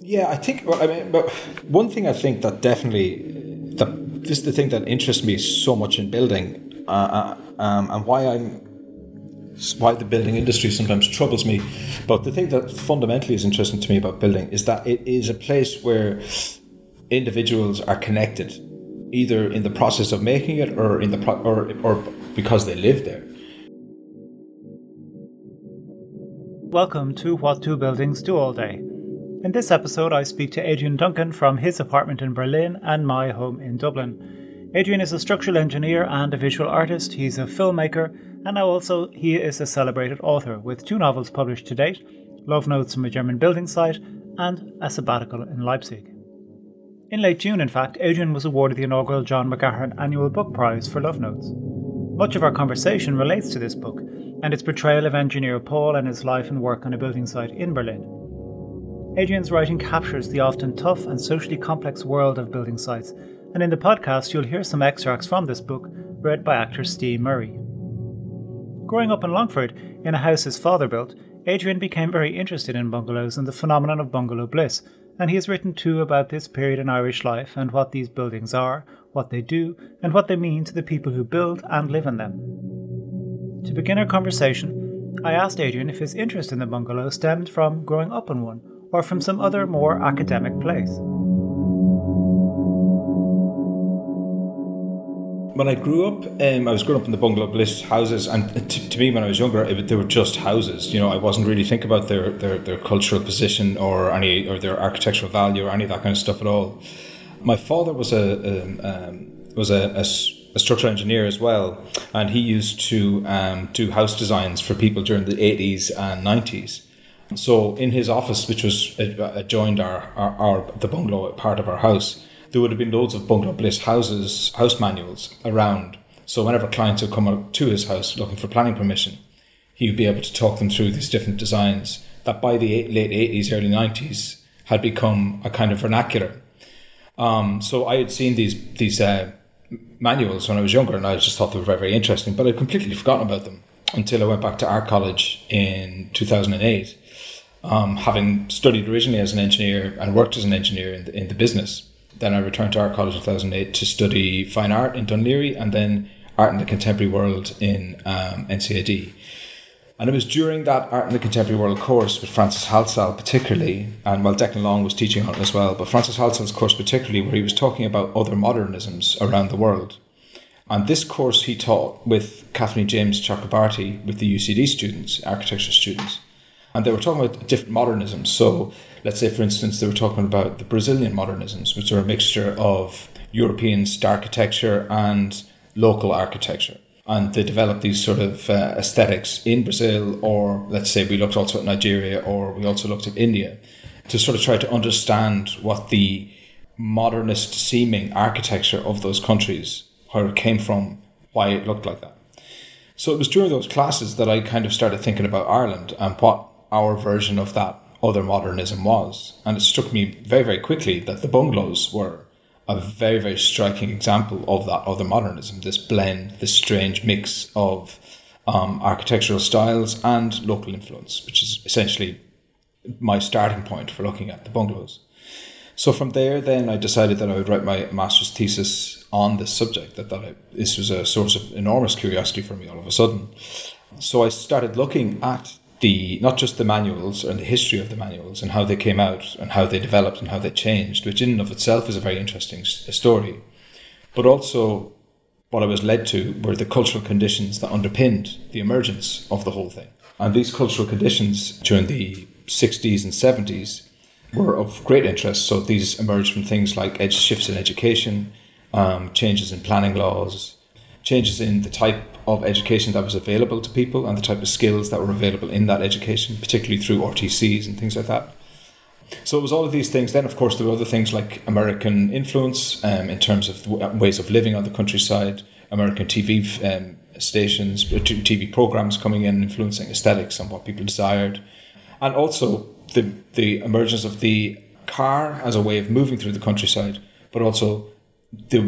Yeah, I think. Well, I mean, but one thing I think that definitely that this is the thing that interests me so much in building, uh, uh, um, and why I'm why the building industry sometimes troubles me. But the thing that fundamentally is interesting to me about building is that it is a place where individuals are connected, either in the process of making it or in the pro- or or because they live there. Welcome to What Do Buildings Do All Day. In this episode, I speak to Adrian Duncan from his apartment in Berlin and my home in Dublin. Adrian is a structural engineer and a visual artist. He's a filmmaker, and now also he is a celebrated author with two novels published to date Love Notes from a German Building Site and A Sabbatical in Leipzig. In late June, in fact, Adrian was awarded the inaugural John McGahern Annual Book Prize for Love Notes. Much of our conversation relates to this book and its portrayal of engineer Paul and his life and work on a building site in Berlin. Adrian's writing captures the often tough and socially complex world of building sites, and in the podcast you'll hear some extracts from this book read by actor Steve Murray. Growing up in Longford, in a house his father built, Adrian became very interested in bungalows and the phenomenon of bungalow bliss, and he has written too about this period in Irish life and what these buildings are, what they do, and what they mean to the people who build and live in them. To begin our conversation, I asked Adrian if his interest in the bungalow stemmed from growing up in one or from some other more academic place. When I grew up, um, I was growing up in the bungalow bliss houses, and to, to me, when I was younger, it, they were just houses. You know, I wasn't really thinking about their, their, their cultural position or any or their architectural value or any of that kind of stuff at all. My father was a um, um, was a, a, a, structural engineer as well, and he used to um, do house designs for people during the eighties and nineties. So in his office, which was adjoined our, our, our, the bungalow part of our house, there would have been loads of bungalow bliss houses, house manuals around. So whenever clients would come up to his house looking for planning permission, he would be able to talk them through these different designs that by the late 80s, early 90s had become a kind of vernacular. Um, so I had seen these these uh, manuals when I was younger, and I just thought they were very, very interesting. But I'd completely forgotten about them until I went back to art college in 2008 um, having studied originally as an engineer and worked as an engineer in the, in the business. Then I returned to art college in 2008 to study fine art in Laoghaire and then art in the contemporary world in um, NCAD. And it was during that Art in the Contemporary World course with Francis Halsall, particularly, and well, Declan Long was teaching on it as well, but Francis Halsall's course, particularly, where he was talking about other modernisms around the world. And this course he taught with Kathleen James Chakraborty, with the UCD students, architecture students and they were talking about different modernisms. So, let's say, for instance, they were talking about the Brazilian modernisms, which are a mixture of European architecture and local architecture. And they developed these sort of uh, aesthetics in Brazil, or let's say we looked also at Nigeria, or we also looked at India, to sort of try to understand what the modernist seeming architecture of those countries, where it came from, why it looked like that. So it was during those classes that I kind of started thinking about Ireland and what our version of that other modernism was. And it struck me very, very quickly that the bungalows were a very, very striking example of that other modernism, this blend, this strange mix of um, architectural styles and local influence, which is essentially my starting point for looking at the bungalows. So from there, then I decided that I would write my master's thesis on this subject. That that I, this was a source of enormous curiosity for me all of a sudden. So I started looking at the not just the manuals and the history of the manuals and how they came out and how they developed and how they changed, which in and of itself is a very interesting story, but also what I was led to were the cultural conditions that underpinned the emergence of the whole thing. And these cultural conditions during the 60s and 70s were of great interest. So these emerged from things like edge shifts in education, um, changes in planning laws, changes in the type of education that was available to people and the type of skills that were available in that education, particularly through RTCs and things like that. So it was all of these things. Then, of course, there were other things like American influence um, in terms of ways of living on the countryside, American TV um, stations, uh, TV programs coming in, influencing aesthetics and what people desired, and also the the emergence of the car as a way of moving through the countryside, but also the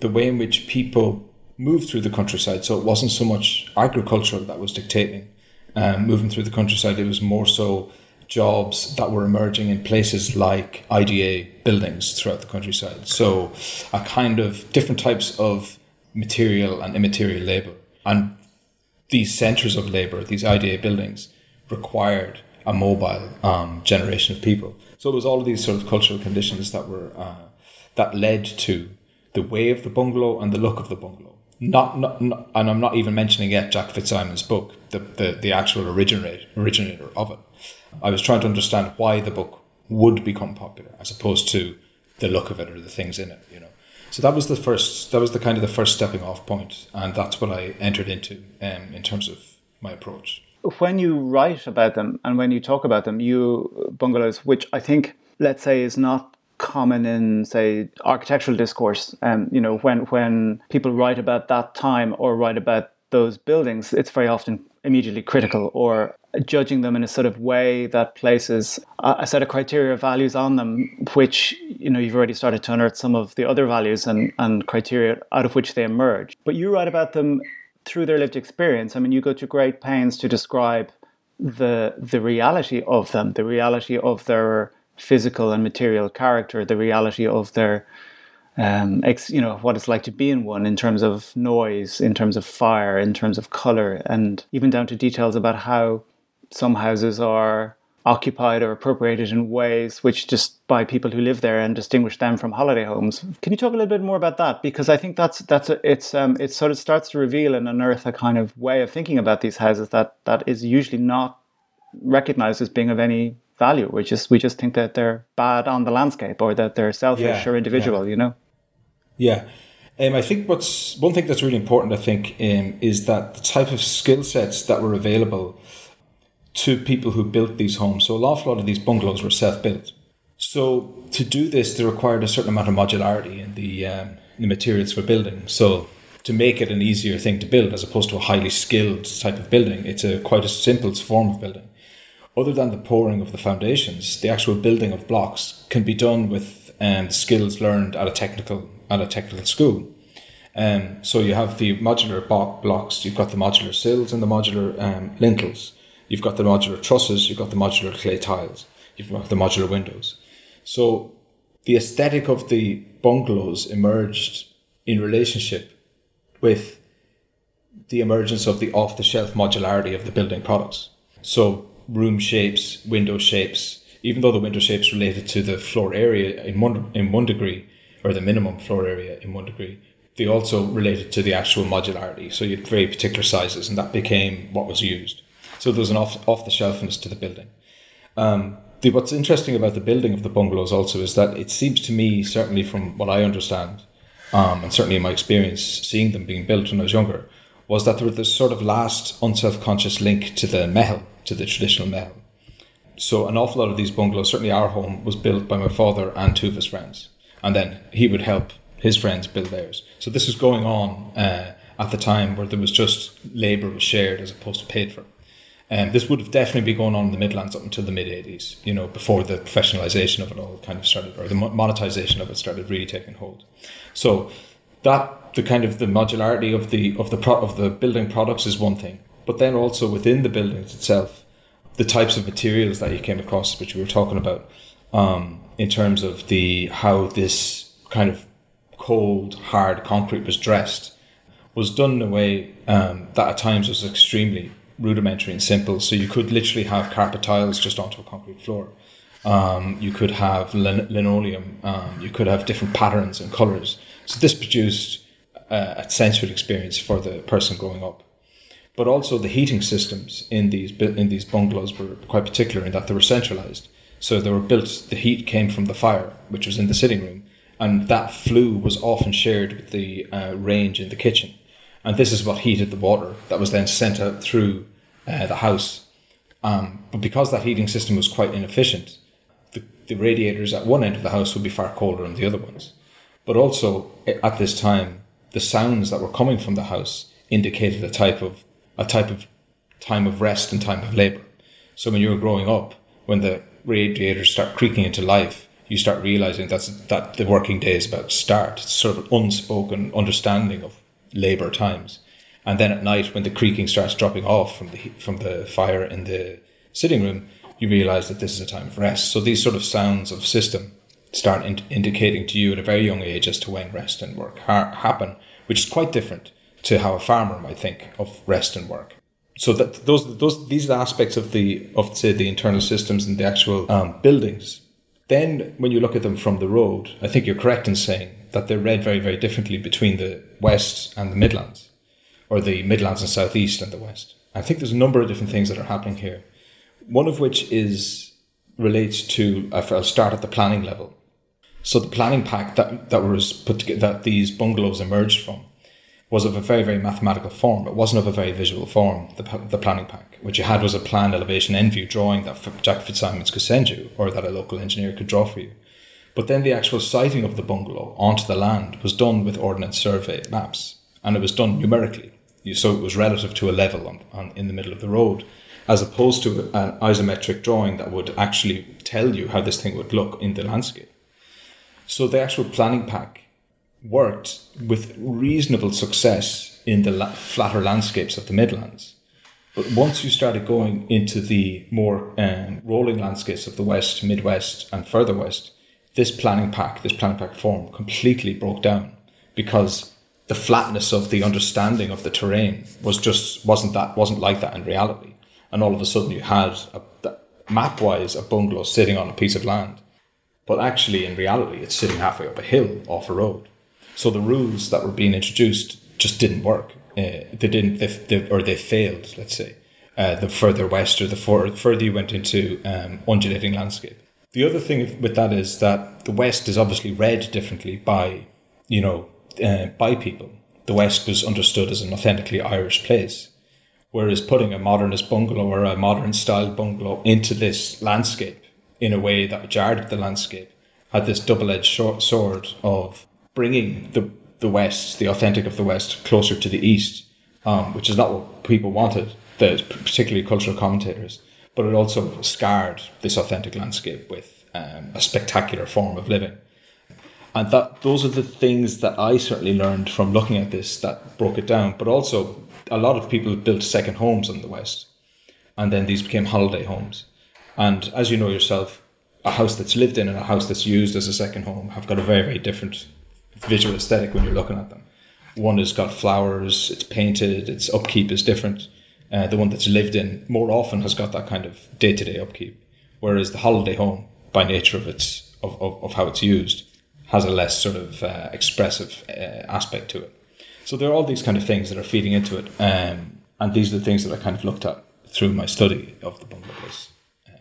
the way in which people moved through the countryside. So it wasn't so much agriculture that was dictating um, moving through the countryside. It was more so jobs that were emerging in places like IDA buildings throughout the countryside. So a kind of different types of material and immaterial labor. And these centers of labor, these IDA buildings, required a mobile um, generation of people. So it was all of these sort of cultural conditions that were uh, that led to the way of the bungalow and the look of the bungalow. Not, not, not and I'm not even mentioning yet Jack Fitzsimons' book, the, the, the actual originator originator of it. I was trying to understand why the book would become popular as opposed to the look of it or the things in it, you know. So that was the first. That was the kind of the first stepping off point, and that's what I entered into um, in terms of my approach. When you write about them and when you talk about them, you bungalows, which I think, let's say, is not common in say architectural discourse. Um, you know, when when people write about that time or write about those buildings, it's very often immediately critical or judging them in a sort of way that places a set of criteria values on them, which you know you've already started to unearth some of the other values and, and criteria out of which they emerge. But you write about them through their lived experience. I mean, you go to great pains to describe the the reality of them, the reality of their physical and material character, the reality of their um, ex, you know what it's like to be in one in terms of noise, in terms of fire, in terms of color, and even down to details about how some houses are occupied or appropriated in ways which just by people who live there and distinguish them from holiday homes. Can you talk a little bit more about that? Because I think that's that's a, it's um, it sort of starts to reveal and unearth a kind of way of thinking about these houses that that is usually not recognized as being of any value. We just we just think that they're bad on the landscape or that they're selfish yeah, or individual. Yeah. You know. Yeah. Um, I think what's one thing that's really important. I think um, is that the type of skill sets that were available to people who built these homes. So a awful lot of these bungalows were self-built. So to do this, they required a certain amount of modularity in the um, in the materials for building. So to make it an easier thing to build, as opposed to a highly skilled type of building, it's a quite a simple form of building. Other than the pouring of the foundations, the actual building of blocks can be done with um, skills learned at a technical at a technical school. Um, so you have the modular blocks, you've got the modular sills and the modular um, lintels, you've got the modular trusses, you've got the modular clay tiles, you've got the modular windows. So the aesthetic of the bungalows emerged in relationship with the emergence of the off the shelf modularity of the building products. So room shapes, window shapes, even though the window shapes related to the floor area in one in one degree, or the minimum floor area in one degree, they also related to the actual modularity. So you had very particular sizes, and that became what was used. So there was an off off the shelfness to the building. Um, the, what's interesting about the building of the bungalows also is that it seems to me, certainly from what I understand, um, and certainly in my experience seeing them being built when I was younger, was that there was this sort of last unself conscious link to the meitheal, to the traditional meitheal. So an awful lot of these bungalows, certainly our home, was built by my father and two of his friends and then he would help his friends build theirs. So this was going on uh, at the time where there was just labour was shared as opposed to paid for. And um, this would have definitely been going on in the Midlands up until the mid 80s, you know, before the professionalisation of it all kind of started, or the monetisation of it started really taking hold. So that the kind of the modularity of the of the pro- of the building products is one thing, but then also within the buildings itself, the types of materials that you came across, which we were talking about, um, in terms of the how this kind of cold, hard concrete was dressed was done in a way um, that at times was extremely rudimentary and simple. So you could literally have carpet tiles just onto a concrete floor. Um, you could have lin- linoleum. Um, you could have different patterns and colors. So this produced uh, a sensory experience for the person growing up. But also the heating systems in these in these bungalows were quite particular in that they were centralized. So they were built, the heat came from the fire, which was in the sitting room, and that flue was often shared with the uh, range in the kitchen. And this is what heated the water that was then sent out through uh, the house. Um, but because that heating system was quite inefficient, the, the radiators at one end of the house would be far colder than the other ones. But also at this time, the sounds that were coming from the house indicated a type of a type of time of rest and time of labor. So when you were growing up, when the radiators start creaking into life, you start realizing that's that the working day is about to start. It's sort of an unspoken understanding of labor times. And then at night, when the creaking starts dropping off from the from the fire in the sitting room, you realize that this is a time of rest. So these sort of sounds of system start in- indicating to you at a very young age as to when rest and work ha- happen, which is quite different to how a farmer might think of rest and work. So that those those these aspects of the of say the internal systems and the actual um, buildings. Then when you look at them from the road, I think you're correct in saying that they're read very very differently between the west and the Midlands, or the Midlands and southeast and the west. I think there's a number of different things that are happening here. One of which is relates to I'll start at the planning level. So the planning pack that that was put together, that these bungalows emerged from was of a very, very mathematical form. It wasn't of a very visual form, the, the planning pack. What you had was a planned elevation end view drawing that Jack Fitzsimons could send you, or that a local engineer could draw for you. But then the actual siting of the bungalow onto the land was done with Ordnance Survey maps, and it was done numerically. So it was relative to a level on, on, in the middle of the road, as opposed to an isometric drawing that would actually tell you how this thing would look in the landscape. So the actual planning pack worked with reasonable success in the la- flatter landscapes of the Midlands. But once you started going into the more um, rolling landscapes of the West, Midwest, and further West, this planning pack, this planning pack form, completely broke down because the flatness of the understanding of the terrain was just wasn't that wasn't like that in reality. And all of a sudden, you had a, map wise a bungalow sitting on a piece of land, but actually in reality, it's sitting halfway up a hill off a road. So the rules that were being introduced just didn't work. Uh, they didn't, they, they, or they failed. Let's say uh, the further west or the for, further you went into um, undulating landscape. The other thing with that is that the West is obviously read differently by, you know, uh, by people. The West was understood as an authentically Irish place, whereas putting a modernist bungalow or a modern style bungalow into this landscape in a way that jarred the landscape had this double edged sword of bringing the the West, the authentic of the West, closer to the East, um, which is not what people wanted, the, particularly cultural commentators. But it also scarred this authentic landscape with um, a spectacular form of living. And that those are the things that I certainly learned from looking at this that broke it down. But also, a lot of people built second homes in the West, and then these became holiday homes. And as you know yourself, a house that's lived in and a house that's used as a second home have got a very, very different visual aesthetic when you're looking at them. One has got flowers, it's painted, its upkeep is different. Uh, the one that's lived in more often has got that kind of day to day upkeep, whereas the holiday home, by nature of its of, of, of how it's used, has a less sort of uh, expressive uh, aspect to it. So there are all these kind of things that are feeding into it, um, and these are the things that I kind of looked at through my study of the bungalow bliss um,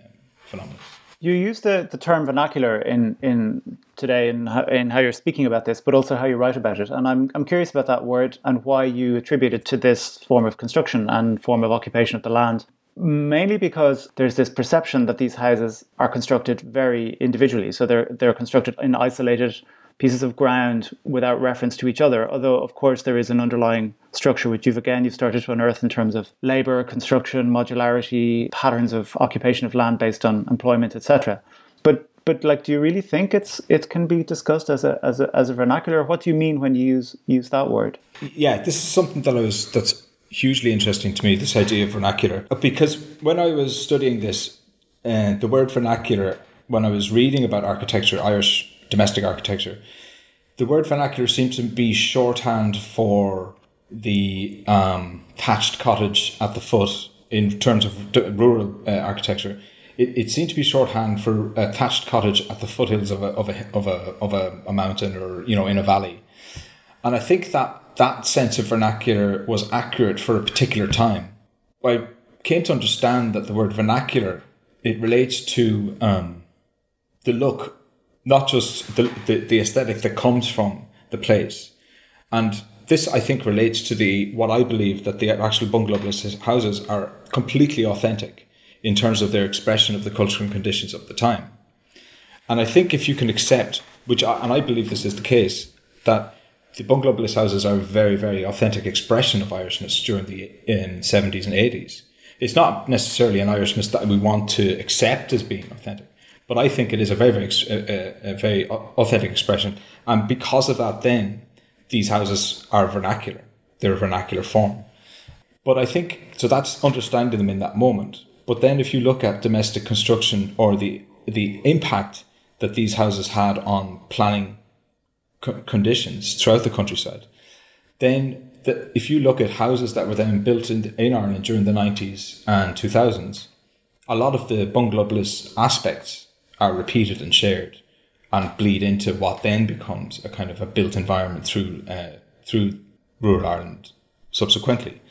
phenomenon. You use the, the term vernacular in, in today in how, in how you're speaking about this, but also how you write about it. And I'm, I'm curious about that word and why you attribute it to this form of construction and form of occupation of the land. Mainly because there's this perception that these houses are constructed very individually. So they're, they're constructed in isolated pieces of ground without reference to each other. Although, of course, there is an underlying structure which you've again you've started to unearth in terms of labor, construction, modularity, patterns of occupation of land based on employment, etc. But but like, do you really think it's it can be discussed as a as a as a vernacular? What do you mean when you use use that word? Yeah, this is something that I was that's hugely interesting to me. This idea of vernacular, because when I was studying this, uh, the word vernacular, when I was reading about architecture, Irish domestic architecture. The word vernacular seems to be shorthand for the um, thatched cottage at the foot in terms of rural uh, architecture. It, it seemed to be shorthand for a thatched cottage at the foothills of a, of a, of a, of a, a mountain or, you know, in a valley. And I think that that sense of vernacular was accurate for a particular time. I came to understand that the word vernacular, it relates to um, the look not just the, the, the aesthetic that comes from the place. And this, I think, relates to the what I believe that the actual bungalow houses are completely authentic in terms of their expression of the cultural conditions of the time. And I think if you can accept, which I, and I believe this is the case, that the bungalow bliss houses are a very, very authentic expression of Irishness during the in 70s and 80s. It's not necessarily an Irishness that we want to accept as being authentic, But I think it is a very, very, a, a very authentic expression. And because of that, then these houses are vernacular. They're a vernacular form. But I think, so that's understanding them in that moment. But then if you look at domestic construction or the, the impact that these houses had on planning co- conditions throughout the countryside, then the, if you look at houses that were then built in, in Ireland during the 90s and 2000s, a lot of the bungalow bliss aspects are repeated and shared and bleed into what then becomes a kind of a built environment through uh, through rural Ireland subsequently,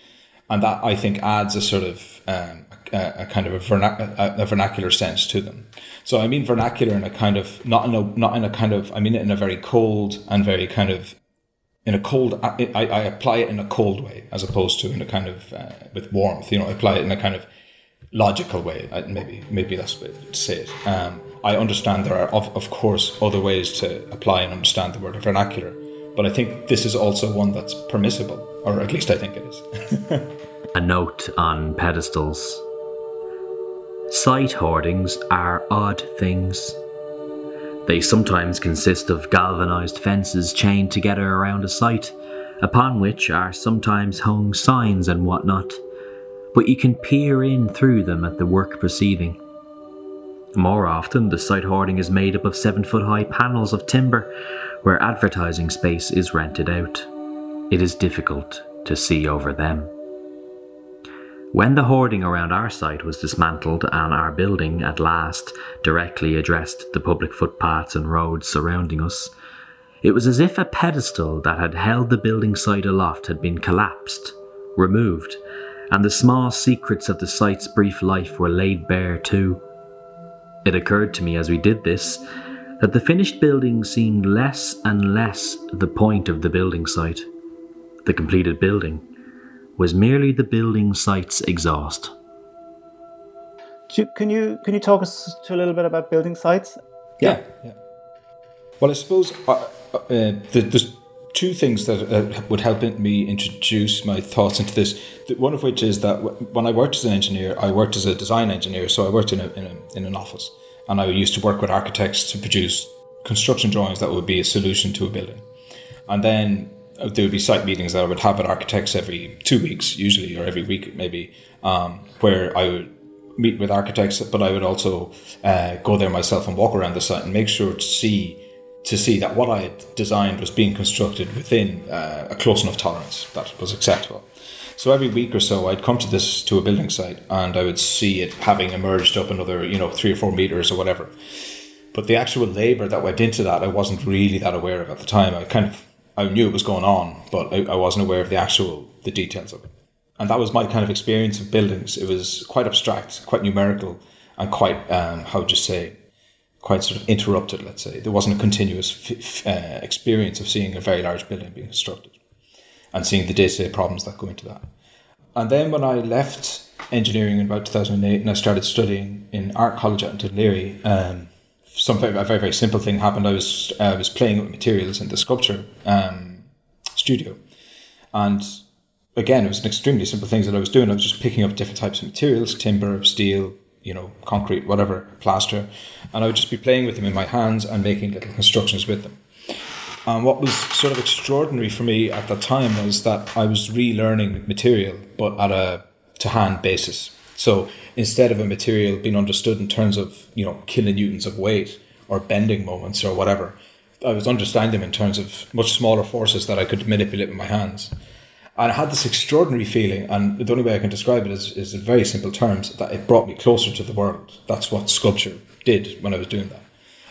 and that I think adds a sort of um, a, a, kind of a, a, a, vernacular sense to them. So I mean vernacular in a kind of not in a not in a kind of I mean it in a very cold and very kind of in a cold I, I apply it in a cold way as opposed to in a kind of uh, with warmth. You know, I apply it in a kind of logical way. Maybe maybe that's the way to say it. Um, I understand there are of, of course other ways to apply and understand the word vernacular, but I think this is also one that's permissible, or at least I think it is. A note on pedestals. Site hoardings are odd things. They sometimes consist of galvanized fences chained together around a site, upon which are sometimes hung signs and whatnot but you can peer in through them at the work proceeding. More often, the site hoarding is made up of 7 foot high panels of timber where advertising space is rented out. It is difficult to see over them. When the hoarding around our site was dismantled and our building at last directly addressed the public footpaths and roads surrounding us, it was as if a pedestal that had held the building site aloft had been collapsed, removed, and the small secrets of the site's brief life were laid bare too. It occurred to me as we did this that the finished building seemed less and less the point of the building site. The completed building was merely the building site's exhaust. Can you can you talk us to a little bit about building sites? Yeah, yeah. Well, I suppose uh, uh, the, the two things that uh, would help me introduce my thoughts into this. One of which is that when I worked as an engineer, I worked as a design engineer, so I worked in, a, in, a, in an office, and I used to work with architects to produce construction drawings that would be a solution to a building. And then uh, there would be site meetings that I would have with architects every two weeks, usually, or every week maybe, um, where I would meet with architects, but I would also uh, go there myself and walk around the site and make sure to see to see that what I had designed was being constructed within uh, a close enough tolerance that was acceptable. So every week or so, I'd come to this to a building site, and I would see it having emerged up another, you know, three or four meters or whatever. But the actual labour that went into that, I wasn't really that aware of at the time. I kind of I knew it was going on, but I, I wasn't aware of the actual the details of it. And that was my kind of experience of buildings. It was quite abstract, quite numerical, and quite um, how would you say quite sort of interrupted, let's say. There wasn't a continuous f- uh, experience of seeing a very large building being constructed and seeing the day to day problems that go into that. And then when I left engineering in about 2008 and I started studying in art college at Laoghaire, um, something, a very, very simple thing happened. I was, uh, I was playing with materials in the sculpture um, studio. And again, it was an extremely simple thing that I was doing. I was just picking up different types of materials timber, steel, you know, concrete, whatever, plaster, and I would just be playing with them in my hands and making little constructions with them. And what was sort of extraordinary for me at that time was that I was relearning material, but at a to hand basis. So instead of a material being understood in terms of you know kilonewtons of weight or bending moments or whatever, I was understanding them in terms of much smaller forces that I could manipulate with my hands. And I had this extraordinary feeling, and the only way I can describe it is, is in very simple terms, that it brought me closer to the world. That's what sculpture did when I was doing that.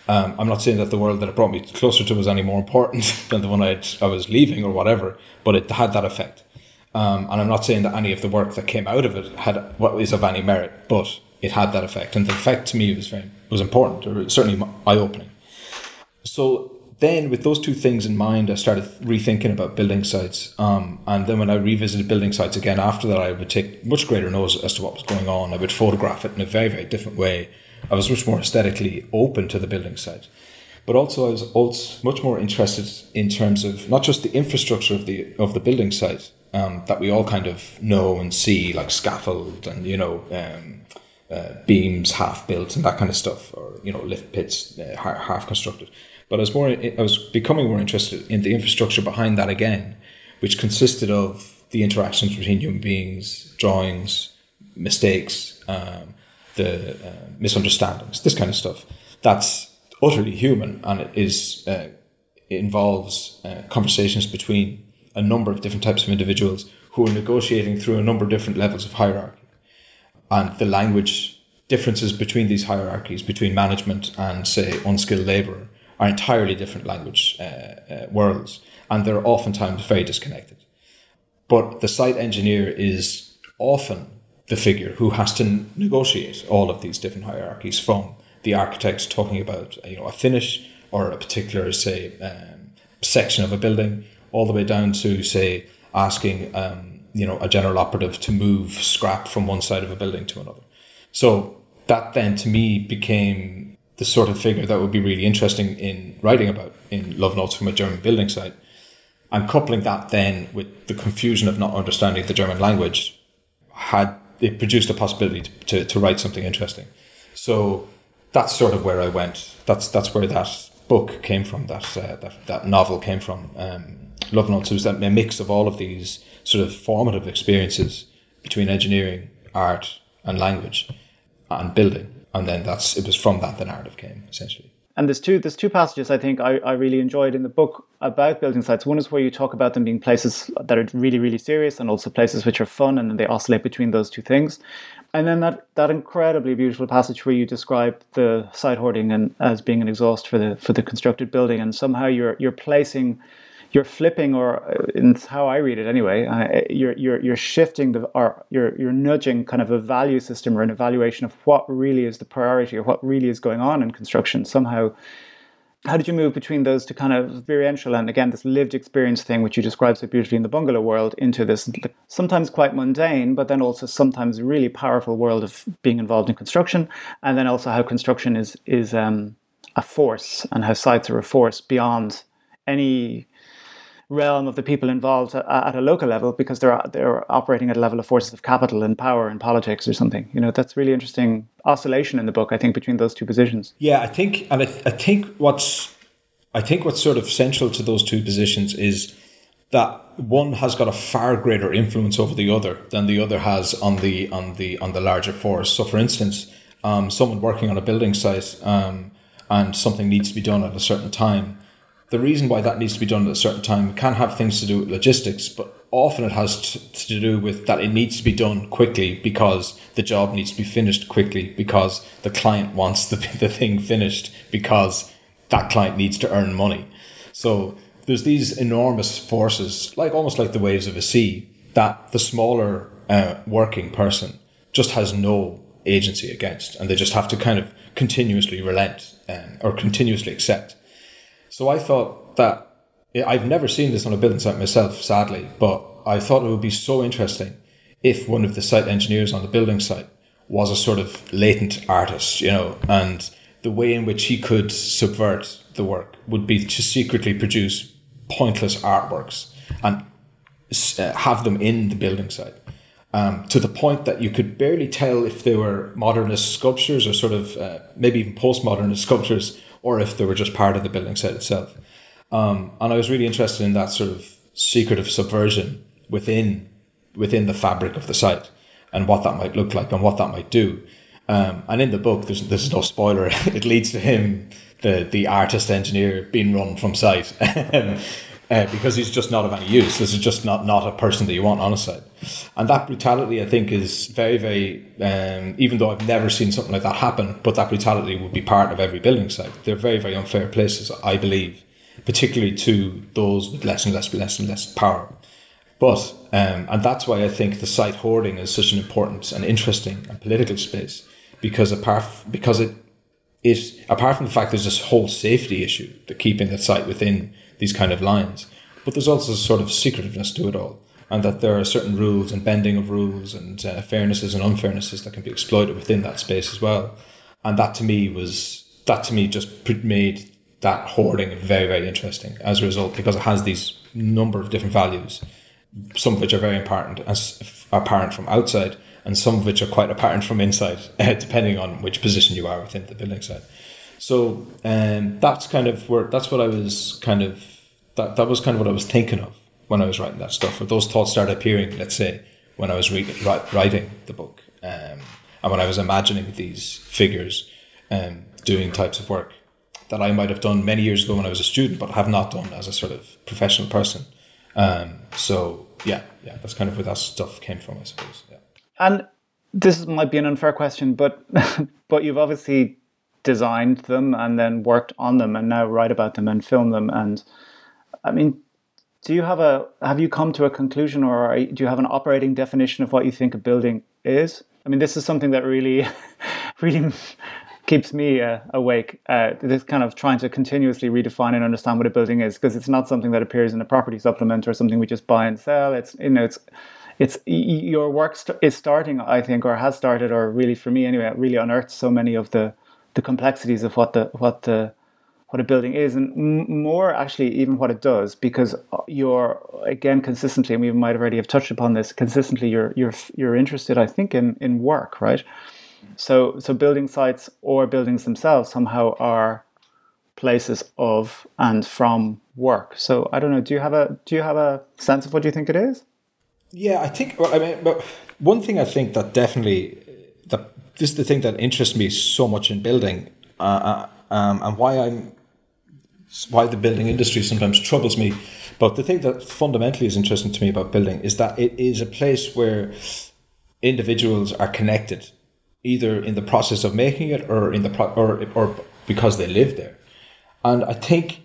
Um, I'm not saying that the world that it brought me closer to was any more important than the one I'd, I was leaving or whatever, but it had that effect. Um, and I'm not saying that any of the work that came out of it had what is of any merit, but it had that effect, and the effect to me was very was important, or certainly eye opening. So then with those two things in mind, I started rethinking about building sites. Um, and then when I revisited building sites again after that, I would take much greater notice as to what was going on. I would photograph it in a very, very different way. I was much more aesthetically open to the building site. But also I was also much more interested in terms of not just the infrastructure of the of the building site um, that we all kind of know and see, like scaffold and you know um, uh, beams half built and that kind of stuff, or you know lift pits uh, half constructed. But I was more I was becoming more interested in the infrastructure behind that again, which consisted of the interactions between human beings, drawings, mistakes, um, the uh, misunderstandings, this kind of stuff. That's utterly human, and it is uh, it involves uh, conversations between a number of different types of individuals who are negotiating through a number of different levels of hierarchy and the language differences between these hierarchies, between management and, say, unskilled labour, are entirely different language uh, uh, worlds, and they're oftentimes very disconnected. But the site engineer is often the figure who has to negotiate all of these different hierarchies from the architect talking about you know a finish or a particular say um, section of a building all the way down to say asking um, you know a general operative to move scrap from one side of a building to another. So that then to me became the sort of figure that would be really interesting in writing about in Love Notes from a German building site. And coupling that then with the confusion of not understanding the German language had it produced a possibility to, to, to write something interesting. So that's sort of where I went. That's that's where that book came from. That uh, that that novel came from. Um, Love Notes was that a mix of all of these sort of formative experiences between engineering, art, and language, and building, and then that's it was from that the narrative came essentially. And there's two there's two passages I think I, I really enjoyed in the book about building sites. One is where you talk about them being places that are really really serious, and also places which are fun, and then they oscillate between those two things. And then that, that incredibly beautiful passage where you describe the site hoarding and as being an exhaust for the for the constructed building, and somehow you're you're placing you're flipping, or it's how I read it anyway, uh, you're you're you're shifting the or you're you're nudging kind of a value system or an evaluation of what really is the priority or what really is going on in construction somehow. How did you move between those to kind of experiential and again this lived experience thing, which you describe so beautifully in the bungalow world, into this sometimes quite mundane, but then also sometimes really powerful world of being involved in construction, and then also how construction is is um, a force and how sites are a force beyond any realm of the people involved at, at, a local level because they're they're operating at a level of forces of capital and power and politics or something. You know, that's really interesting oscillation in the book. I think between those two positions. Yeah, I think, and I, I think what's I think what's sort of central to those two positions is that one has got a far greater influence over the other than the other has on the on the on the larger force. So, for instance, um, someone working on a building site um, and something needs to be done at a certain time the reason why that needs to be done at a certain time can have things to do with logistics, but often it has to, do with that it needs to be done quickly because the job needs to be finished quickly because the client wants the, the thing finished because that client needs to earn money. So there's these enormous forces, like almost like the waves of a sea, that the smaller uh, working person just has no agency against, and they just have to kind of continuously relent um, or continuously accept. So I thought that I've never seen this on a building site myself, sadly, but I thought it would be so interesting if one of the site engineers on the building site was a sort of latent artist, you know, and the way in which he could subvert the work would be to secretly produce pointless artworks and uh, have them in the building site. Um, to the point that you could barely tell if they were modernist sculptures or sort of uh, maybe even postmodernist sculptures or if they were just part of the building site itself. Um, and I was really interested in that sort of secretive subversion within within the fabric of the site and what that might look like and what that might do. Um, and in the book, there's there's no spoiler. it leads to him, the the artist engineer, being run from site. Uh, because he's just not of any use. This is just not, not a person that you want on a site. And that brutality, I think, is very, very, um, even though I've never seen something like that happen, but that brutality would be part of every building site. They're very, very unfair places, I believe, particularly to those with less and less, less and less power. But, um, and that's why I think the site hoarding is such an important and interesting and political space, because apart, because it, it, apart from the fact there's this whole safety issue, the keeping the site within these kind of lines. But there's also a sort of secretiveness to it all, and that there are certain rules and bending of rules and uh, fairnesses and unfairnesses that can be exploited within that space as well. And that to me was that to me just made that hoarding very very interesting as a result because it has these number of different values, some of which are very important as apparent from outside, and some of which are quite apparent from inside, depending on which position you are within the building site. So um, that's kind of where that's what I was kind of that that was kind of what I was thinking of when I was writing that stuff. Those thoughts started appearing, let's say, when I was re- writing the book, um, and when I was imagining these figures um, doing types of work that I might have done many years ago when I was a student, but have not done as a sort of professional person. Um, so yeah, yeah, that's kind of where that stuff came from, I suppose. Yeah. And this might be an unfair question, but but you've obviously designed them and then worked on them and now write about them and film them. And I mean, do you have a have you come to a conclusion or do you have an operating definition of what you think a building is? I mean, this is something that really, really keeps me uh, awake. Uh, this kind of trying to continuously redefine and understand what a building is because it's not something that appears in a property supplement or something we just buy and sell. It's you know it's it's your work st- is starting, I think, or has started, or really for me anyway, really unearthed so many of the the complexities of what the what the what a building is, and more actually even what it does, because you're again consistently, and we might already have touched upon this consistently. You're you're you're interested, I think, in in work, right? So so building sites or buildings themselves somehow are places of and from work. So I don't know. Do you have a do you have a sense of what you think it is? Yeah, I think. Well, I mean, but one thing I think that definitely that this is the thing that interests me so much in building, uh, uh, um, and why I'm why the building industry sometimes troubles me. But the thing that fundamentally is interesting to me about building is that it is a place where individuals are connected, either in the process of making it or in the pro- or or because they live there. And I think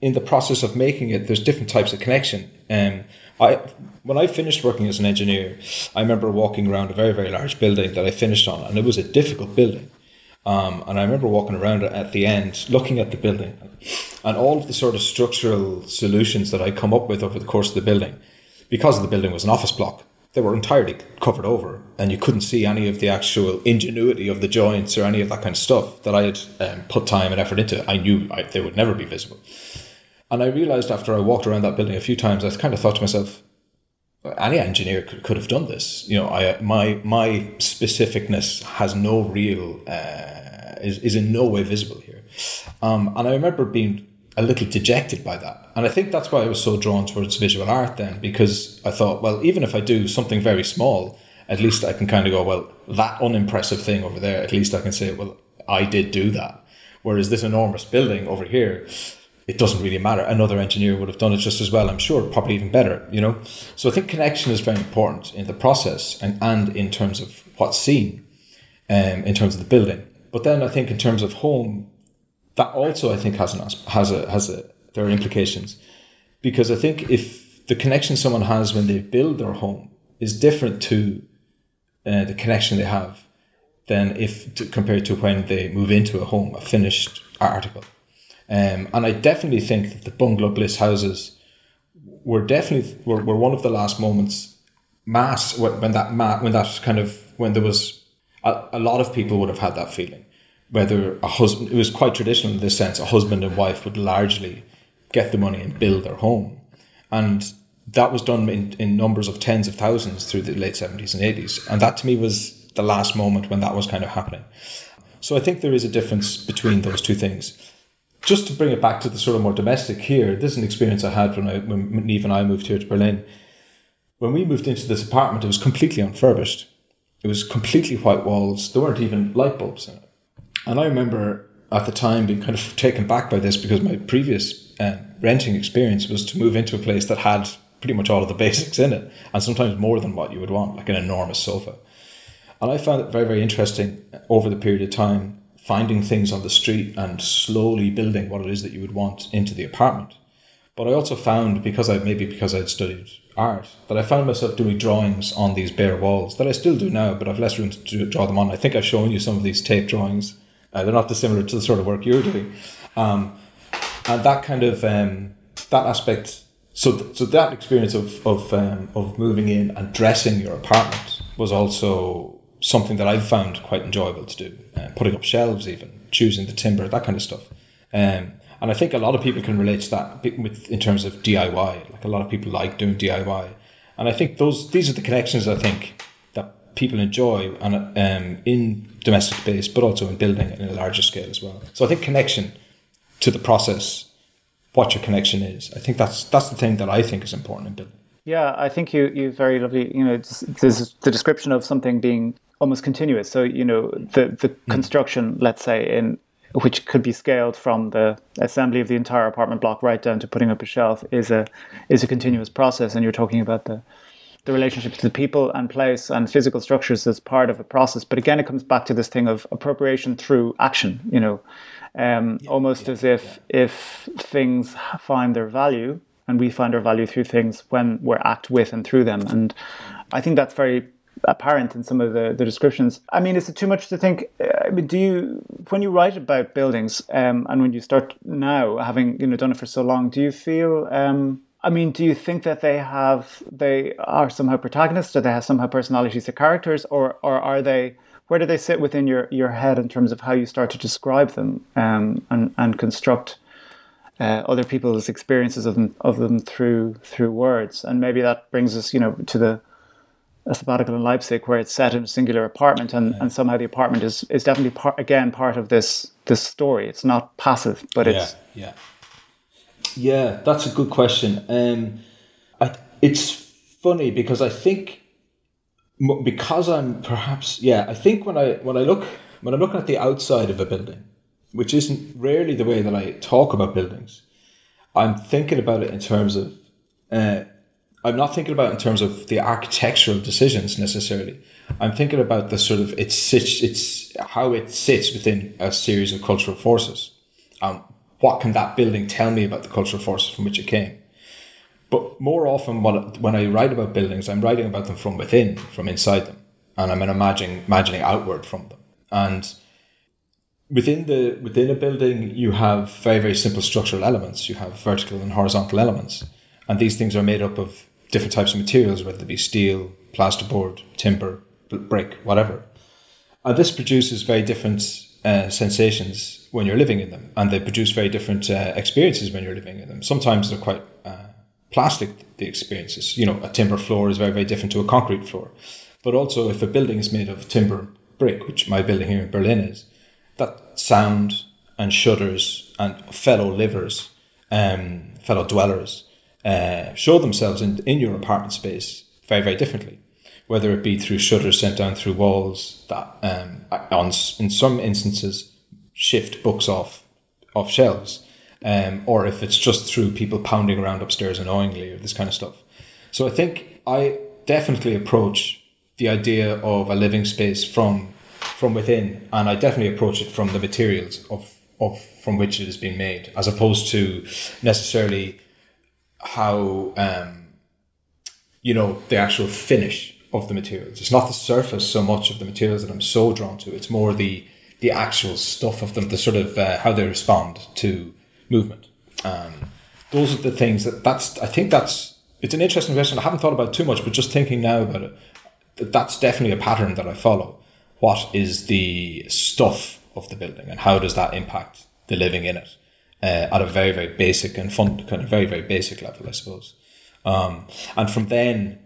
in the process of making it, there's different types of connection. Um, I when I finished working as an engineer, I remember walking around a very very large building that I finished on, and it was a difficult building. Um, and I remember walking around at the end, looking at the building, and all of the sort of structural solutions that I come up with over the course of the building, because the building was an office block, they were entirely covered over, and you couldn't see any of the actual ingenuity of the joints or any of that kind of stuff that I had um, put time and effort into. I knew I, they would never be visible. And I realized after I walked around that building a few times, I kind of thought to myself, any engineer could, could have done this. You know, I my my specificness has no real uh, is is in no way visible here. Um, and I remember being a little dejected by that, and I think that's why I was so drawn towards visual art then, because I thought, well, even if I do something very small, at least I can kind of go, well, that unimpressive thing over there, at least I can say, well, I did do that. Whereas this enormous building over here, it doesn't really matter. Another engineer would have done it just as well, I'm sure, probably even better, you know? So I think connection is very important in the process and, and in terms of what's seen, um, in terms of the building. But then I think in terms of home, that also I think has an has a has a there are implications because I think if the connection someone has when they build their home is different to uh, the connection they have than if to, compared to when they move into a home, a finished article. Um, and I definitely think that the bungalow bliss houses were definitely were, were one of the last moments mass when that when that kind of when there was a, a lot of people would have had that feeling. Whether a husband it was quite traditional in this sense a husband and wife would largely get the money and build their home. And that was done in, in numbers of tens of thousands through the late 70s and 80s and that to me was the last moment when that was kind of happening. So i think there is a difference between those two things just to bring it back to the sort of more domestic here, this is an experience I had when I when Neve and I moved here to Berlin. When we moved into this apartment, it was completely unfurbished. It was completely white walls. There weren't even light bulbs in it. And I remember at the time being kind of taken back by this because my previous uh, renting experience was to move into a place that had pretty much all of the basics in it, and sometimes more than what you would want, like an enormous sofa. And I found it very, very interesting over the period of time finding things on the street and slowly building what it is that you would want into the apartment. But I also found, because I maybe because I'd studied art, that I found myself doing drawings on these bare walls that I still do now, but I've less room to draw them on. I think I've shown you some of these tape drawings. Uh, they're not dissimilar to the sort of work you're doing, um, and that kind of um, that aspect. So, th- so that experience of of um, of moving in and dressing your apartment was also something that I've found quite enjoyable to do. Uh, putting up shelves, even choosing the timber, that kind of stuff. Um, and I think a lot of people can relate to that with in terms of DIY. Like a lot of people like doing DIY, and I think those these are the connections I think that people enjoy and um, in domestic space, but also in building in a larger scale as well. So I think connection to the process, what your connection is. I think that's that's the thing that I think is important in building. Yeah, I think you you very lovely. You know, there's the description of something being almost continuous. So you know, the the mm. construction, let's say, in which could be scaled from the assembly of the entire apartment block right down to putting up a shelf is a is a continuous process. And you're talking about the the relationship to the people and place and physical structures as part of a process. But again, it comes back to this thing of appropriation through action. You know, um, yeah, almost yeah, as if yeah. if things find their value and we find our value through things when we're act with and through them. And I think that's very apparent in some of the, the descriptions. I mean, is it too much to think? Uh, I mean, do you, when you write about buildings, um, and when you start now, having you know done it for so long, do you feel? Um, I mean, do you think that they have they are somehow protagonists, or they have somehow personalities or characters, or or are they? Where do they sit within your, your head in terms of how you start to describe them um, and and construct uh, other people's experiences of them of them through through words? And maybe that brings us, you know, to the a sabbatical in Leipzig where it's set in a singular apartment and, and somehow the apartment is, is definitely part again part of this this story. It's not passive, but it's yeah. Yeah, that's a good question. Um I it's funny because I think because I'm perhaps yeah, I think when I when I look when I'm looking at the outside of a building, which isn't rarely the way that I talk about buildings, I'm thinking about it in terms of uh, I'm not thinking about in terms of the architectural decisions necessarily. I'm thinking about the sort of it sits, it's how it sits within a series of cultural forces. Um, what can that building tell me about the cultural forces from which it came? But more often, what, when I write about buildings, I'm writing about them from within, from inside them, and I'm imagining imagining outward from them. And within the within a building, you have very very simple structural elements. You have vertical and horizontal elements, and these things are made up of different types of materials, whether it be steel, plasterboard, timber, brick, whatever. And this produces very different uh, sensations when you're living in them, and they produce very different uh, experiences when you're living in them. Sometimes they're quite uh, plastic, the experiences. You know, a timber floor is very, very different to a concrete floor. But also, if a building is made of timber brick, which my building here in Berlin is, that sound and shudders and fellow livers, um, fellow dwellers, uh, show themselves in, in your apartment space very, very differently. Whether it be through shutters sent down through walls that, um, on, in some instances, shift books off, off shelves, um, or if it's just through people pounding around upstairs annoyingly or this kind of stuff. So I think I definitely approach the idea of a living space from from within, and I definitely approach it from the materials of of from which it has been made, as opposed to necessarily how um, you know the actual finish of the materials. It's not the surface so much of the materials that I'm so drawn to. It's more the the actual stuff of them, the sort of uh, how they respond to movement. Um, those are the things that that's. I think that's it's an interesting question. I haven't thought about too much, but just thinking now about it, that that's definitely a pattern that I follow. What is the stuff of the building, and how does that impact the living in it? Uh, at a very very basic and fun kind of very very basic level, I suppose. Um, and from then,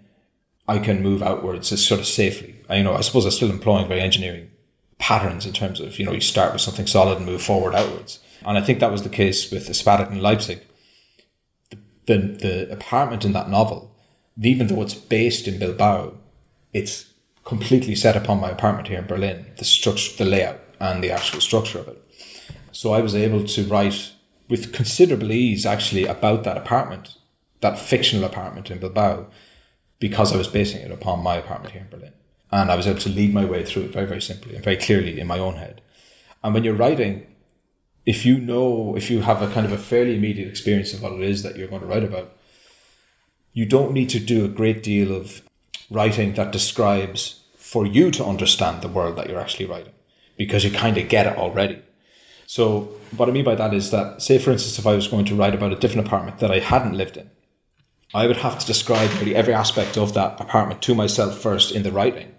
I can move outwards sort of safely. I, you know, I suppose I'm still employing very engineering patterns in terms of you know you start with something solid and move forward outwards. And I think that was the case with A Sabbatical in Leipzig. The, the, the apartment in that novel, even though it's based in Bilbao, it's completely set upon my apartment here in Berlin. The structure, the layout, and the actual structure of it. So I was able to write with considerable ease actually about that apartment, that fictional apartment in Bilbao, because I was basing it upon my apartment here in Berlin. And I was able to lead my way through it very, very simply and very clearly in my own head. And when you're writing, if you know, if you have a kind of a fairly immediate experience of what it is that you're going to write about, you don't need to do a great deal of writing that describes for you to understand the world that you're actually writing because you kind of get it already. So what I mean by that is that, say for instance, if I was going to write about a different apartment that I hadn't lived in, I would have to describe really every aspect of that apartment to myself first in the writing.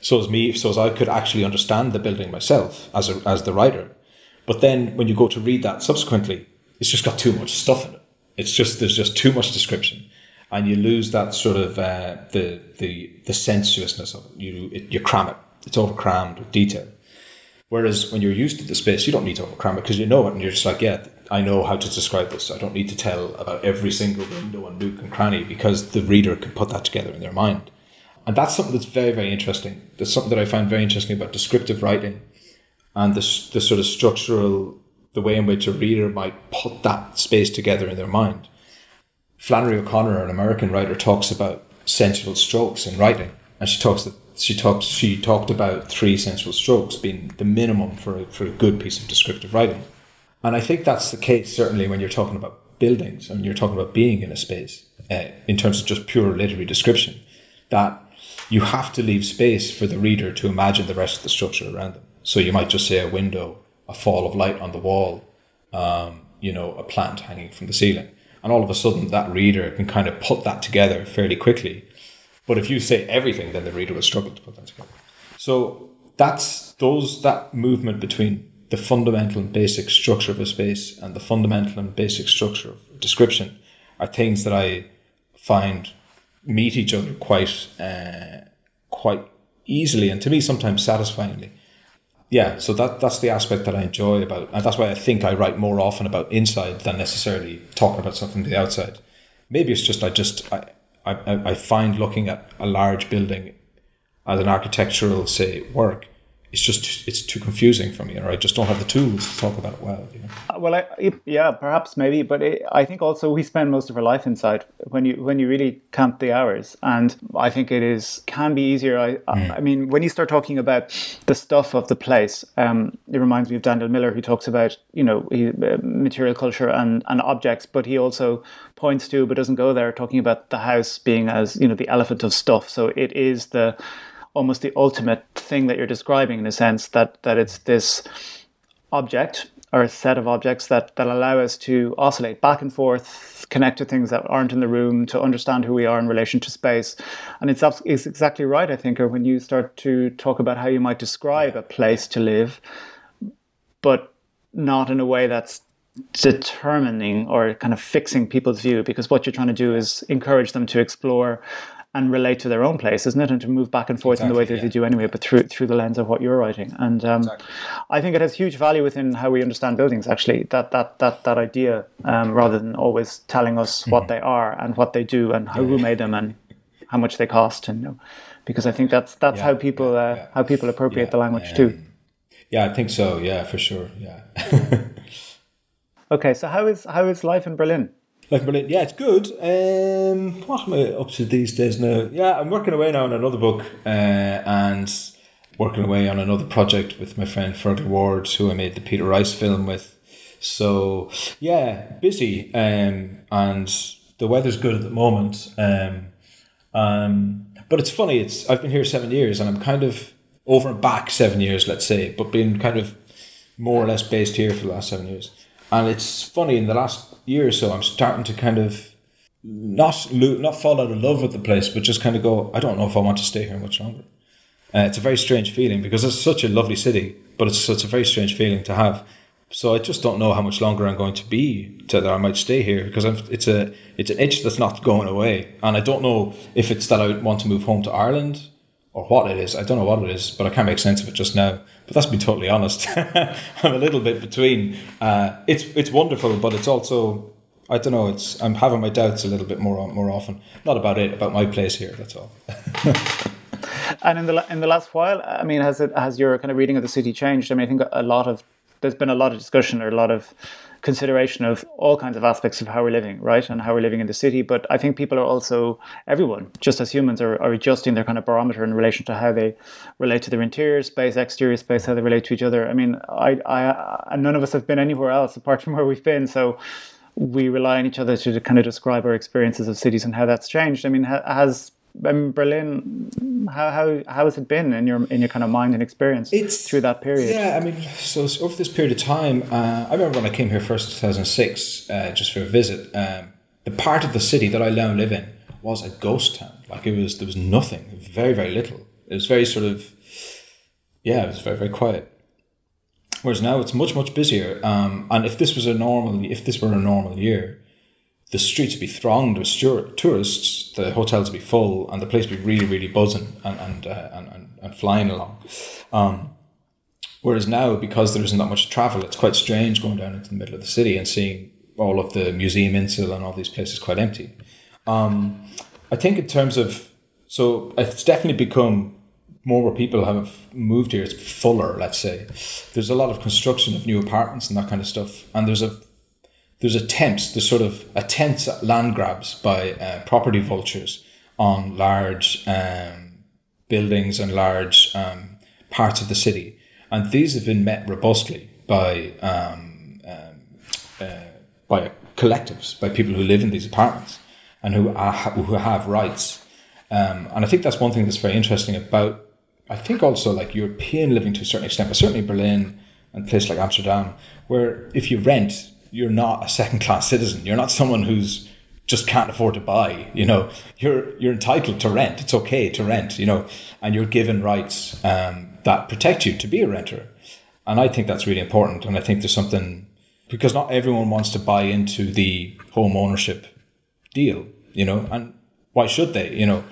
So as me, so as I could actually understand the building myself as a, as the writer. But then when you go to read that subsequently, it's just got too much stuff in it. It's just there's just too much description, and you lose that sort of uh, the the the sensuousness of it. You it, you cram it. It's over crammed with detail. Whereas when you're used to the space, you don't need to over cram it because you know it, and you're just like, yeah, I know how to describe this. I don't need to tell about every single window and nook and cranny because the reader can put that together in their mind. And that's something that's very, very interesting. That's something that I find very interesting about descriptive writing and the, the sort of structural, the way in which a reader might put that space together in their mind. Flannery O'Connor, an American writer, talks about sensual strokes in writing, and she talks that she talked she talked about three sensual strokes being the minimum for a, for a good piece of descriptive writing, and I think that's the case certainly when you're talking about buildings I and you're talking about being in a space uh, in terms of just pure literary description, that you have to leave space for the reader to imagine the rest of the structure around them. So you might just say a window, a fall of light on the wall, um, you know, a plant hanging from the ceiling and all of a sudden that reader can kind of put that together fairly quickly. But if you say everything, then the reader will struggle to put that together. So that's those that movement between the fundamental and basic structure of a space and the fundamental and basic structure of description are things that I find meet each other quite uh, quite easily and to me sometimes satisfyingly yeah, so that that's the aspect that I enjoy about, and that's why I think I write more often about inside than necessarily talking about something from the outside. Maybe it's just I just I, I, I find looking at a large building as an architectural say work it's just it's too confusing for me or i just don't have the tools to talk about it well you know? Uh, well I, yeah perhaps maybe but it, i think also we spend most of our life inside when you when you really count the hours and i think it is can be easier i mm. i mean when you start talking about the stuff of the place um, it reminds me of daniel miller who talks about you know he, uh, material culture and and objects but he also points to but doesn't go there talking about the house being as you know the elephant of stuff so it is the almost the ultimate thing that you're describing in a sense that that it's this object or a set of objects that that allow us to oscillate back and forth, connect to things that aren't in the room, to understand who we are in relation to space. And it's it's exactly right, I think, or when you start to talk about how you might describe a place to live, but not in a way that's determining or kind of fixing people's view because what you're trying to do is encourage them to explore and relate to their own place, isn't it? And to move back and forth exactly, in the way that yeah. they do anyway, but through through the lens of what you're writing. And um, exactly. I think it has huge value within how we understand buildings. Actually, that that that that idea, um, rather than always telling us mm-hmm. what they are and what they do and how, yeah. who made them and how much they cost, and you know, because I think that's that's yeah, how people uh, how people appropriate the language too. Yeah, I think so. Yeah, for sure. Yeah. okay, so how is how is life in Berlin? In Berlin, yeah, it's good. Um, what am I up to these days now? Yeah, I'm working away now on another book uh, and working away on another project with my friend Feargal Ward, who I made the Peter Rice film with. So yeah, busy. Um, and the weather's good at the moment. Um, um, but it's funny. It's I've been here seven years, and I'm kind of over and back seven years, let's say, but been kind of more or less based here for the last seven years. And it's funny in the last year or so, I'm starting to kind of not lo- not fall out of love with the place, but just kind of go, I don't know if I want to stay here much longer. Uh, it's a very strange feeling because it's such a lovely city, but it's such a very strange feeling to have. So I just don't know how much longer I'm going to be to that I might stay here because I'm, it's a it's an itch that's not going away, and I don't know if it's that I want to move home to Ireland or what it is. I don't know what it is, but I can't make sense of it just now. But that's be totally honest. I'm a little bit between. Uh, it's it's wonderful, but it's also I don't know. It's I'm having my doubts a little bit more more often. Not about it, about my place here. That's all. and in the in the last while, I mean, has it has your kind of reading of the city changed? I mean, I think a lot of there's been a lot of discussion or a lot of consideration of all kinds of aspects of how we're living, right, and how we're living in the city. But I think people are also everyone, just as humans, are, are adjusting their kind of barometer in relation to how they relate to their interior space, exterior space, how they relate to each other. I mean, I, I, none of us have been anywhere else apart from where we've been, so we rely on each other to kind of describe our experiences of cities and how that's changed. I mean, has in Berlin, how, how how has it been in your in your kind of mind and experience it's, through that period? Yeah, I mean, so over this period of time, uh, I remember when I came here first in two thousand six, uh, just for a visit. Um, the part of the city that I now live in was a ghost town. Like it was, there was nothing, very very little. It was very sort of, yeah, it was very very quiet. Whereas now it's much much busier. Um, and if this was a normal, if this were a normal year, the streets would be thronged with tourists, the hotels would be full, and the place would be really, really buzzing and and uh, and, and, and, flying along. Um, whereas now, because there isn't that much travel, it's quite strange going down into the middle of the city and seeing all of the Museumsinsel and all these places quite empty. Um, I think in terms of so it's definitely become more where people have moved here. It's fuller, let's say. There's a lot of construction of new apartments and that kind of stuff, and there's a there's attempts, there's sort of attempts at land grabs by uh, property vultures on large um, buildings and large um, parts of the city, and these have been met robustly by um, um uh, by collectives, by people who live in these apartments and who are, who have rights. Um, and I think that's one thing that's very interesting about, I think also like European living to a certain extent, but certainly Berlin and places like Amsterdam, where if you rent, you're not a second class citizen. You're not someone who's just can't afford to buy. You know, you're you're entitled to rent. It's okay to rent. You know, and you're given rights um, that protect you to be a renter. And I think that's really important. And I think there's something because not everyone wants to buy into the home ownership deal. You know, and why should they? You know,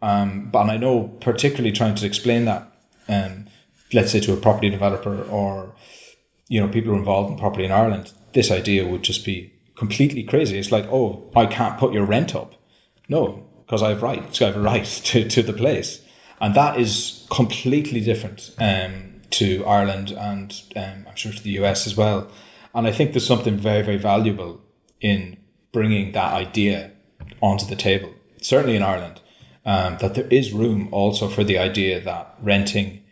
um, but I know particularly trying to explain that, um, let's say to a property developer or you know people who are involved in property in Ireland, this idea would just be completely crazy. It's like, oh, I can't put your rent up. No, because I have rights. I have a right to, to the place. And that is completely different um, to Ireland and um, I'm sure to the US as well. And I think there's something very, very valuable in bringing that idea onto the table, certainly in Ireland, um, that there is room also for the idea that renting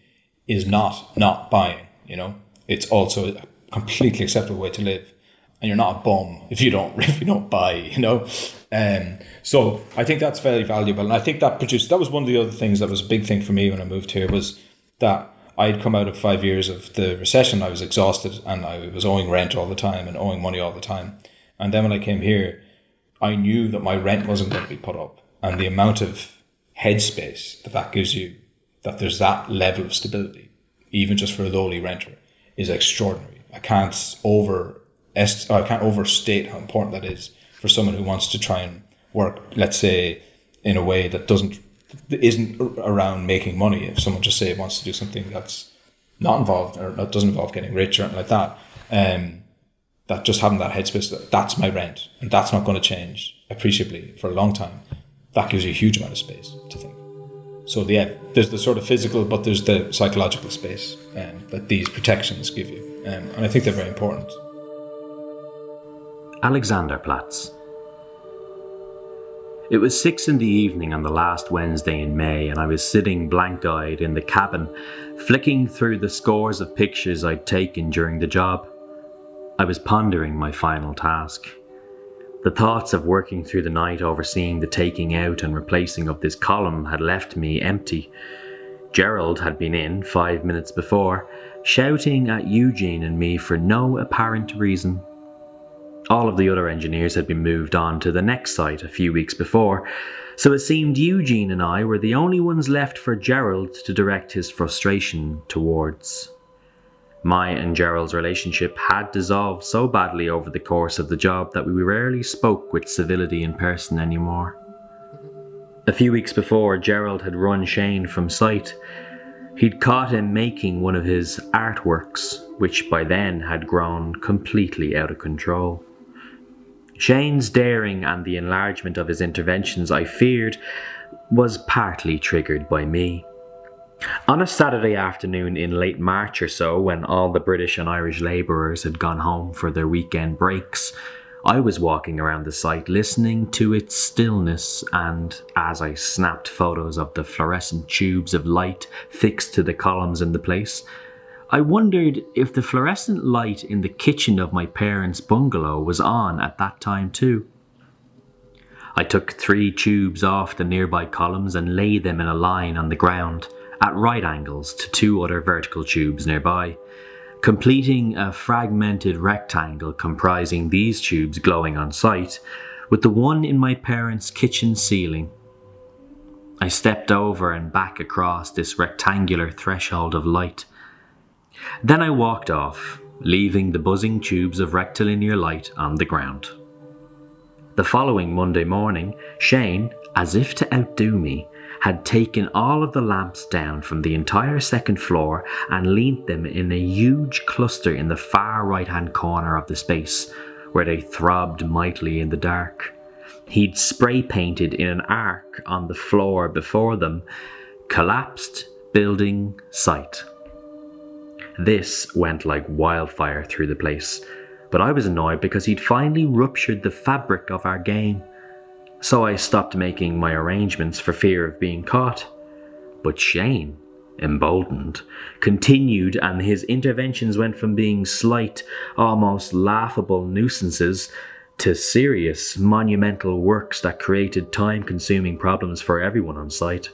is not not buying, you know, it's also a completely acceptable way to live and you're not a bum if you don't if you don't buy you know um, so I think that's very valuable and I think that produced that was one of the other things that was a big thing for me when I moved here was that I'd come out of five years of the recession I was exhausted and I was owing rent all the time and owing money all the time and then when I came here I knew that my rent wasn't going to be put up and the amount of headspace that that gives you that there's that level of stability even just for a lowly renter is extraordinary. I can't over I can't overstate how important that is for someone who wants to try and work, let's say, in a way that doesn't isn't around making money. If someone just say wants to do something that's not involved or that doesn't involve getting rich or anything like that, um, that just having that headspace that that's my rent and that's not going to change appreciably for a long time. That gives you a huge amount of space to think. So yeah, there's the sort of physical, but there's the psychological space um, that these protections give you, um, and I think they're very important. Alexanderplatz. It was six in the evening on the last Wednesday in May, and I was sitting blank eyed in the cabin, flicking through the scores of pictures I'd taken during the job. I was pondering my final task. The thoughts of working through the night overseeing the taking out and replacing of this column had left me empty. Gerald had been in five minutes before, shouting at Eugene and me for no apparent reason. All of the other engineers had been moved on to the next site a few weeks before, so it seemed Eugene and I were the only ones left for Gerald to direct his frustration towards. My and Gerald's relationship had dissolved so badly over the course of the job that we rarely spoke with civility in person anymore. A few weeks before, Gerald had run Shane from site. He'd caught him making one of his artworks, which by then had grown completely out of control. Shane's daring and the enlargement of his interventions, I feared, was partly triggered by me. On a Saturday afternoon in late March or so, when all the British and Irish labourers had gone home for their weekend breaks, I was walking around the site listening to its stillness, and as I snapped photos of the fluorescent tubes of light fixed to the columns in the place, I wondered if the fluorescent light in the kitchen of my parents' bungalow was on at that time too. I took three tubes off the nearby columns and laid them in a line on the ground at right angles to two other vertical tubes nearby, completing a fragmented rectangle comprising these tubes glowing on site, with the one in my parents' kitchen ceiling. I stepped over and back across this rectangular threshold of light. Then I walked off, leaving the buzzing tubes of rectilinear light on the ground. The following Monday morning, Shane, as if to outdo me, had taken all of the lamps down from the entire second floor and leant them in a huge cluster in the far right hand corner of the space, where they throbbed mightily in the dark. He'd spray painted in an arc on the floor before them, collapsed building site. This went like wildfire through the place, but I was annoyed because he'd finally ruptured the fabric of our game. So I stopped making my arrangements for fear of being caught. But Shane, emboldened, continued, and his interventions went from being slight, almost laughable nuisances to serious, monumental works that created time consuming problems for everyone on site.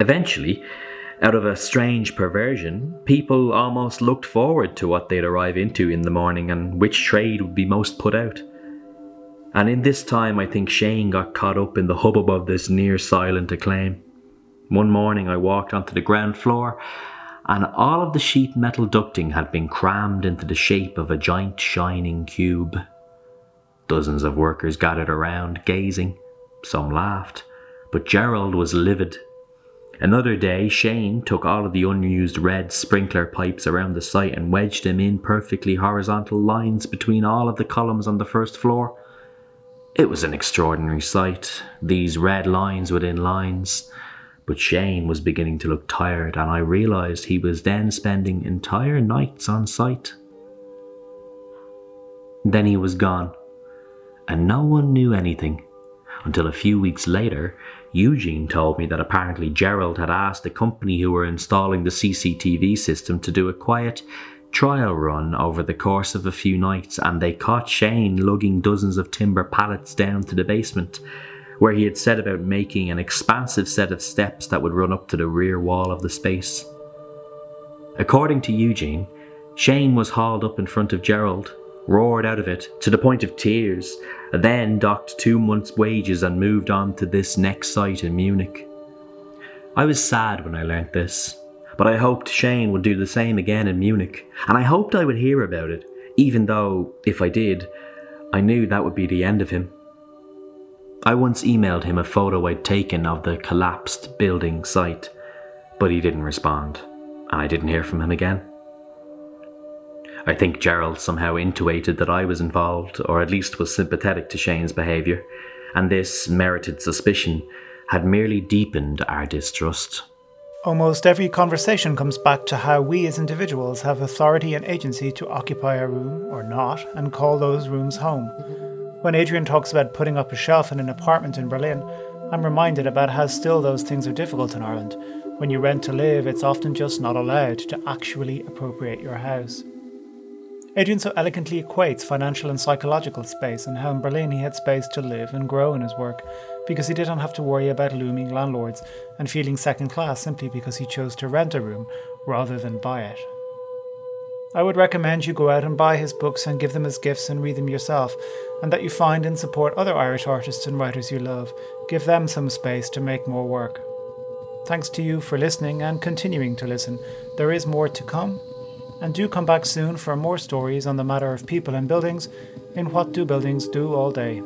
Eventually, out of a strange perversion, people almost looked forward to what they'd arrive into in the morning and which trade would be most put out. And in this time, I think Shane got caught up in the hubbub of this near silent acclaim. One morning, I walked onto the ground floor, and all of the sheet metal ducting had been crammed into the shape of a giant shining cube. Dozens of workers gathered around, gazing. Some laughed, but Gerald was livid Another day, Shane took all of the unused red sprinkler pipes around the site and wedged them in perfectly horizontal lines between all of the columns on the first floor. It was an extraordinary sight, these red lines within lines. But Shane was beginning to look tired, and I realised he was then spending entire nights on site. Then he was gone, and no one knew anything until a few weeks later Eugene told me that apparently Gerald had asked the company who were installing the CCTV system to do a quiet trial run over the course of a few nights, and they caught Shane lugging dozens of timber pallets down to the basement, where he had set about making an expansive set of steps that would run up to the rear wall of the space. According to Eugene, Shane was hauled up in front of Gerald, roared out of it to the point of tears, then docked two months' wages and moved on to this next site in Munich. I was sad when I learnt this, but I hoped Shane would do the same again in Munich, and I hoped I would hear about it, even though, if I did, I knew that would be the end of him. I once emailed him a photo I'd taken of the collapsed building site, but he didn't respond, and I didn't hear from him again. I think Gerald somehow intuited that I was involved, or at least was sympathetic to Shane's behaviour, and this merited suspicion had merely deepened our distrust. Almost every conversation comes back to how we as individuals have authority and agency to occupy a room or not and call those rooms home. When Adrian talks about putting up a shelf in an apartment in Berlin, I'm reminded about how still those things are difficult in Ireland. When you rent to live, it's often just not allowed to actually appropriate your house. Adrian so elegantly equates financial and psychological space and how in Berlin he had space to live and grow in his work because he didn't have to worry about looming landlords and feeling second class simply because he chose to rent a room rather than buy it. I would recommend you go out and buy his books and give them as gifts and read them yourself, and that you find and support other Irish artists and writers you love. Give them some space to make more work. Thanks to you for listening and continuing to listen. There is more to come, and do come back soon for more stories on the matter of people and buildings in What Do Buildings Do All Day.